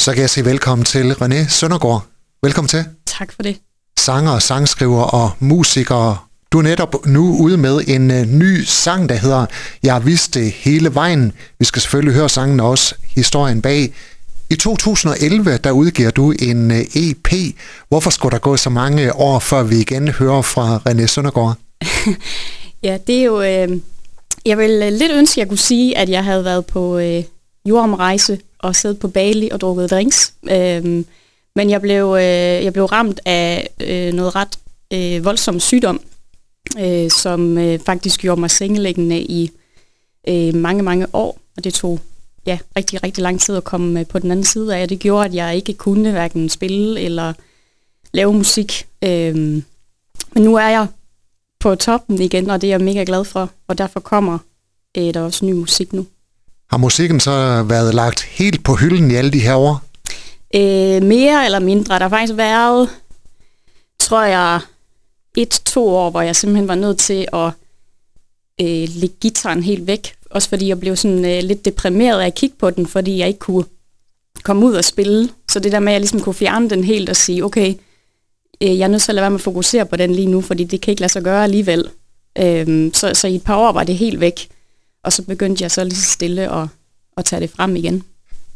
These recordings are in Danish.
Så kan jeg sige velkommen til René Søndergaard. Velkommen til. Tak for det. Sanger, sangskriver og musiker. Du er netop nu ude med en uh, ny sang, der hedder Jeg vidste hele vejen. Vi skal selvfølgelig høre sangen og også historien bag. I 2011, der udgiver du en uh, EP. Hvorfor skulle der gå så mange år, før vi igen hører fra René Søndergaard? ja, det er jo... Øh, jeg vil øh, lidt ønske, at jeg kunne sige, at jeg havde været på øh, jordomrejse og siddet på Bali og drukket drinks. Øh, men jeg blev, øh, jeg blev ramt af øh, noget ret øh, voldsom sygdom, øh, som øh, faktisk gjorde mig sengelæggende i øh, mange, mange år. Og det tog ja, rigtig, rigtig lang tid at komme øh, på den anden side af. Det gjorde, at jeg ikke kunne hverken spille eller lave musik. Øh, men nu er jeg på toppen igen, og det er jeg mega glad for. Og derfor kommer øh, der også ny musik nu. Har musikken så været lagt helt på hylden i alle de her år? Øh, mere eller mindre. Der har faktisk været, tror jeg, et-to år, hvor jeg simpelthen var nødt til at øh, lægge gitaren helt væk. Også fordi jeg blev sådan øh, lidt deprimeret af at kigge på den, fordi jeg ikke kunne komme ud og spille. Så det der med, at jeg ligesom kunne fjerne den helt og sige, okay, øh, jeg er nødt til at lade være med at fokusere på den lige nu, fordi det kan ikke lade sig gøre alligevel. Øh, så, så i et par år var det helt væk. Og så begyndte jeg så lige så stille at, at tage det frem igen.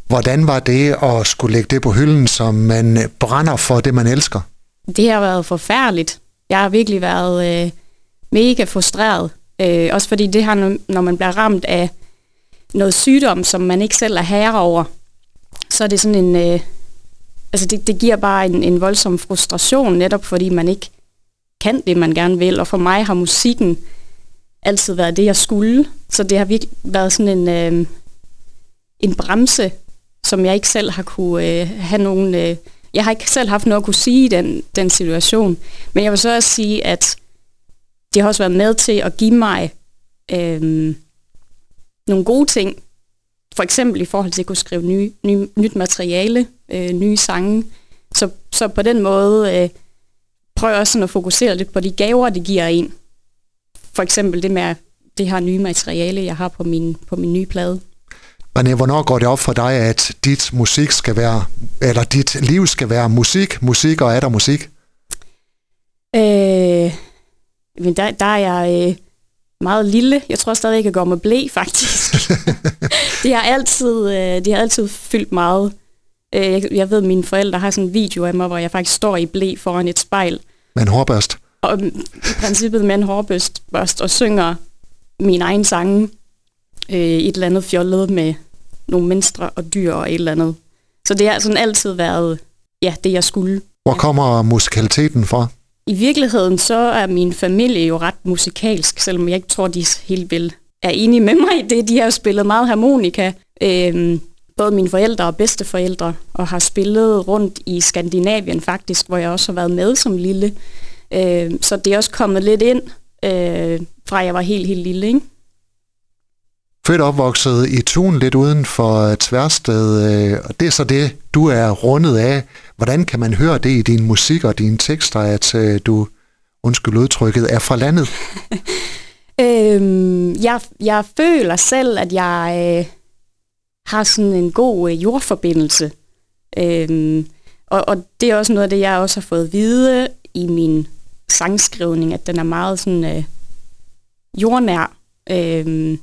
Hvordan var det at skulle lægge det på hylden, som man brænder for det, man elsker? Det har været forfærdeligt. Jeg har virkelig været øh, mega frustreret. Øh, også fordi det her, når man bliver ramt af noget sygdom, som man ikke selv er herre over, så er det sådan en... Øh, altså det, det giver bare en, en voldsom frustration, netop fordi man ikke kan det, man gerne vil. Og for mig har musikken altid været det, jeg skulle. Så det har virkelig været sådan en, øh, en bremse, som jeg ikke selv har kunne øh, have nogen... Øh, jeg har ikke selv haft noget at kunne sige i den, den situation. Men jeg vil så også sige, at det har også været med til at give mig øh, nogle gode ting. For eksempel i forhold til at kunne skrive ny, ny, nyt materiale, øh, nye sange. Så, så på den måde øh, prøver jeg også sådan at fokusere lidt på de gaver, det giver en. For eksempel det med det her nye materiale, jeg har på min, på min nye plade. Men hvornår går det op for dig, at dit musik skal være, eller dit liv skal være musik, musik og er der musik? Øh, men der, der er jeg øh, meget lille. Jeg tror stadig, jeg kan gå med blæ, faktisk. det, har altid, øh, det har altid fyldt meget. Øh, jeg, jeg ved, at mine forældre har sådan en video af mig, hvor jeg faktisk står i blæ foran et spejl. Med en hårbørst? Og i princippet med en hårbørst og synger min egen sange. Øh, et eller andet fjollet med nogle mennesker og dyr og et eller andet. Så det har sådan altid været ja, det, jeg skulle. Hvor kommer musikaliteten fra? I virkeligheden så er min familie jo ret musikalsk, selvom jeg ikke tror, de helt vil er enige med mig i det. De har jo spillet meget harmonika, øh, både mine forældre og bedsteforældre, og har spillet rundt i Skandinavien faktisk, hvor jeg også har været med som lille. Øh, så det er også kommet lidt ind, øh, fra jeg var helt, helt lille. Ikke? Født opvokset i Tun, lidt uden for Tværsted, øh, og det er så det, du er rundet af. Hvordan kan man høre det i din musik og dine tekster, at øh, du, undskyld udtrykket, er fra landet? øhm, jeg, jeg føler selv, at jeg øh, har sådan en god øh, jordforbindelse. Øhm, og, og det er også noget af det, jeg også har fået at vide i min sangskrivning, at den er meget sådan øh, jordnær. Øhm,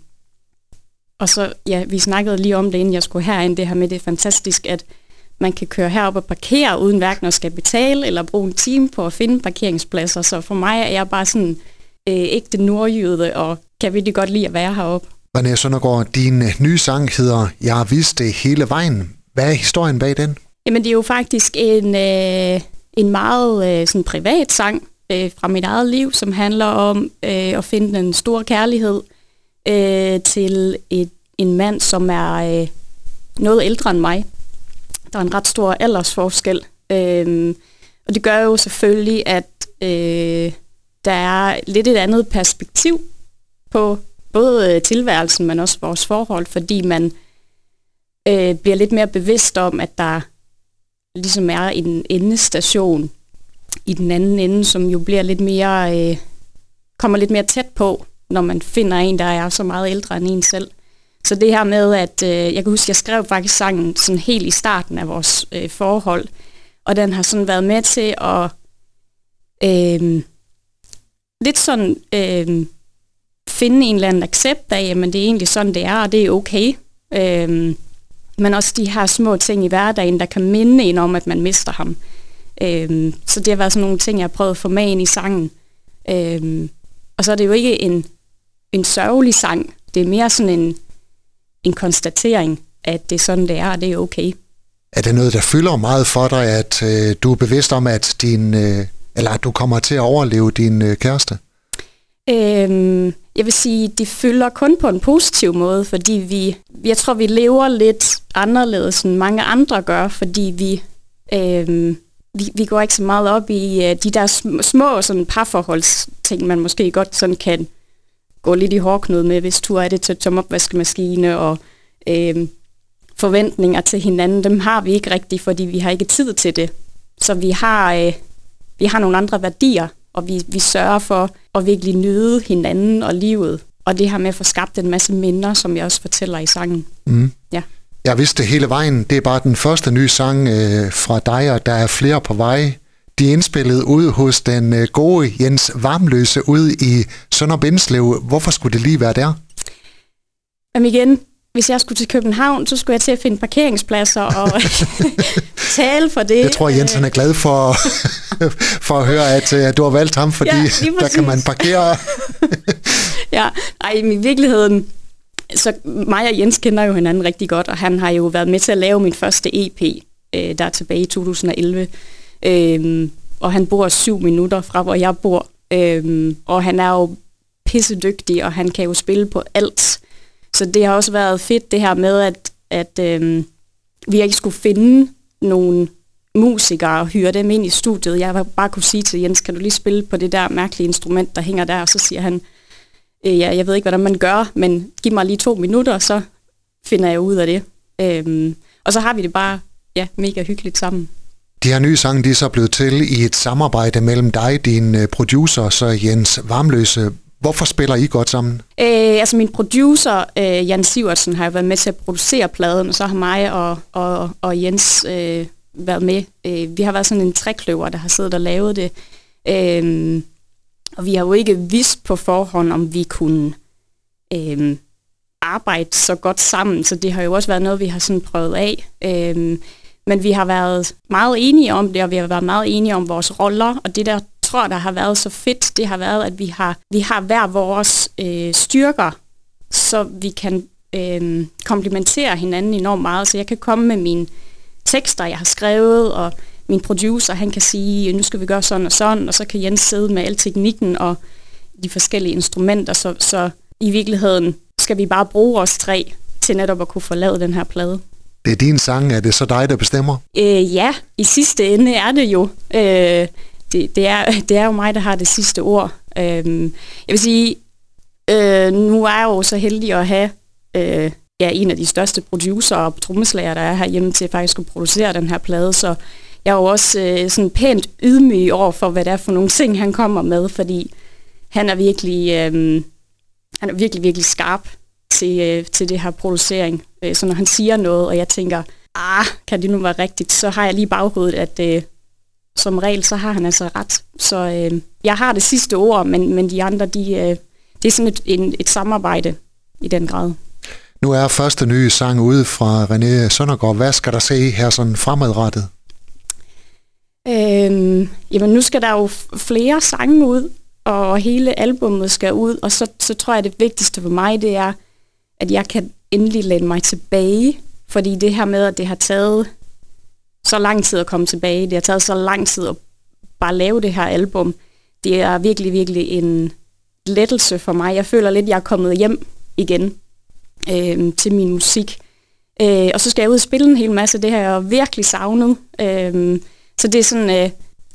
og så, ja, vi snakkede lige om det, inden jeg skulle herind, det her med, det er fantastisk, at man kan køre herop og parkere, uden hverken at skal betale, eller bruge en time på at finde parkeringspladser. Så for mig er jeg bare sådan øh, ægte nordjyde, og kan virkelig godt lide at være heroppe. René Søndergaard, din øh, nye sang hedder Jeg har vist det hele vejen. Hvad er historien bag den? Jamen det er jo faktisk en, øh, en meget øh, sådan privat sang øh, fra mit eget liv, som handler om øh, at finde en stor kærlighed øh, til et, en mand, som er øh, noget ældre end mig. Der er en ret stor aldersforskel. Øh, og det gør jo selvfølgelig, at øh, der er lidt et andet perspektiv på både øh, tilværelsen, men også vores forhold, fordi man øh, bliver lidt mere bevidst om, at der ligesom er en endestation i den anden ende, som jo bliver lidt mere, øh, kommer lidt mere tæt på, når man finder en, der er så meget ældre end en selv. Så det her med, at øh, jeg kan huske, jeg skrev faktisk sangen sådan helt i starten af vores øh, forhold, og den har sådan været med til at øh, lidt sådan øh, finde en eller anden accept af, at det er egentlig sådan, det er, og det er okay. Øh, men også de her små ting i hverdagen, der kan minde en om, at man mister ham. Øh, så det har været sådan nogle ting, jeg har prøvet at få med ind i sangen. Øh, og så er det jo ikke en, en sørgelig sang, det er mere sådan en, en konstatering, at det er sådan, det er, og det er okay. Er det noget, der fylder meget for dig, at øh, du er bevidst om, at din, øh, eller at du kommer til at overleve din øh, kæreste? Øhm, jeg vil sige, de fylder kun på en positiv måde, fordi vi, jeg tror, vi lever lidt anderledes, end mange andre gør, fordi vi, øhm, vi, vi går ikke så meget op i uh, de der små, små sådan parforholdsting, man måske godt sådan kan gå lidt i hårdknud med, hvis du er det til tomopvaskemaskine og øhm, forventninger til hinanden, dem har vi ikke rigtigt, fordi vi har ikke tid til det. Så vi har, øh, vi har nogle andre værdier, og vi, vi sørger for at virkelig nyde hinanden og livet. Og det her med at få skabt en masse minder, som jeg også fortæller i sangen. Mm. Ja. Jeg vidste hele vejen, det er bare den første nye sang øh, fra dig, og der er flere på vej. De er indspillet ude hos den øh, gode Jens Varmløse ude i Sønder Bindslev. Hvorfor skulle det lige være der? Jamen igen, hvis jeg skulle til København, så skulle jeg til at finde parkeringspladser og tale for det. Jeg tror, Jens han er glad for, for at høre, at, at du har valgt ham, fordi ja, der kan man parkere. ja, ej, i virkeligheden, så mig og Jens kender jo hinanden rigtig godt, og han har jo været med til at lave min første EP, øh, der er tilbage i 2011. Øh, og han bor syv minutter fra, hvor jeg bor. Øh, og han er jo pissedygtig, og han kan jo spille på alt. Så det har også været fedt det her med, at, at øh, vi ikke skulle finde nogle musikere og hyre dem ind i studiet. Jeg bare kunne sige til Jens, kan du lige spille på det der mærkelige instrument, der hænger der? Og så siger han, øh, ja, jeg ved ikke, hvordan man gør, men giv mig lige to minutter, så finder jeg ud af det. Øhm, og så har vi det bare ja, mega hyggeligt sammen. De her nye sange, de er så blevet til i et samarbejde mellem dig, din øh, producer, så Jens Varmløse. Hvorfor spiller I godt sammen? Øh, altså min producer, øh, Jan Sivertsen, har jo været med til at producere pladen, og så har mig og, og, og Jens øh, været med. Øh, vi har været sådan en trækløver, der har siddet og lavet det. Øh, og vi har jo ikke vidst på forhånd, om vi kunne øh, arbejde så godt sammen, så det har jo også været noget, vi har sådan prøvet af. Øh, men vi har været meget enige om det, og vi har været meget enige om vores roller, og det der tror, der har været så fedt, det har været, at vi har, vi har hver vores øh, styrker, så vi kan øh, komplementere hinanden enormt meget. Så jeg kan komme med mine tekster, jeg har skrevet, og min producer, han kan sige, nu skal vi gøre sådan og sådan, og så kan Jens sidde med al teknikken og de forskellige instrumenter, så, så i virkeligheden skal vi bare bruge os tre til netop at kunne få lavet den her plade. Det er din sang, er det så dig, der bestemmer? Øh, ja, i sidste ende er det jo. Øh, det, det, er, det er jo mig, der har det sidste ord. Øh, jeg vil sige, øh, nu er jeg jo så heldig at have øh, ja, en af de største producer og trommeslager, der er herhjemme til faktisk at producere den her plade, så jeg er jo også øh, sådan pænt ydmyg over for, hvad det er for nogle ting, han kommer med, fordi han er virkelig, øh, han er virkelig, virkelig skarp til, øh, til det her producering. Øh, så når han siger noget, og jeg tænker, ah, kan det nu være rigtigt, så har jeg lige baghovedet, at øh, som regel, så har han altså ret. Så øh, jeg har det sidste ord, men, men de andre, de, øh, det er sådan et, en, et samarbejde i den grad. Nu er første nye sang ude fra René Søndergaard. Hvad skal der se her sådan fremadrettet? Øhm, jamen nu skal der jo flere sange ud, og hele albummet skal ud, og så, så tror jeg, det vigtigste for mig, det er, at jeg kan endelig læne mig tilbage, fordi det her med, at det har taget så lang tid at komme tilbage, det har taget så lang tid at bare lave det her album, det er virkelig, virkelig en lettelse for mig. Jeg føler lidt, at jeg er kommet hjem igen øh, til min musik. Øh, og så skal jeg ud og spille en hel masse, det har jeg virkelig savnet. Øh, så det er sådan øh,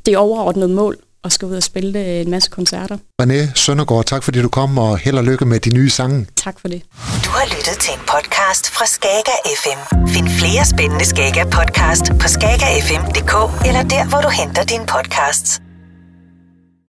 det overordnede mål og skal ud og spille øh, en masse koncerter. René Søndergaard, tak fordi du kom, og held og lykke med de nye sange. Tak for det. Du har lyttet til en podcast fra Skager FM. Find flere spændende Skager podcast på skagerfm.dk eller der, hvor du henter dine podcasts.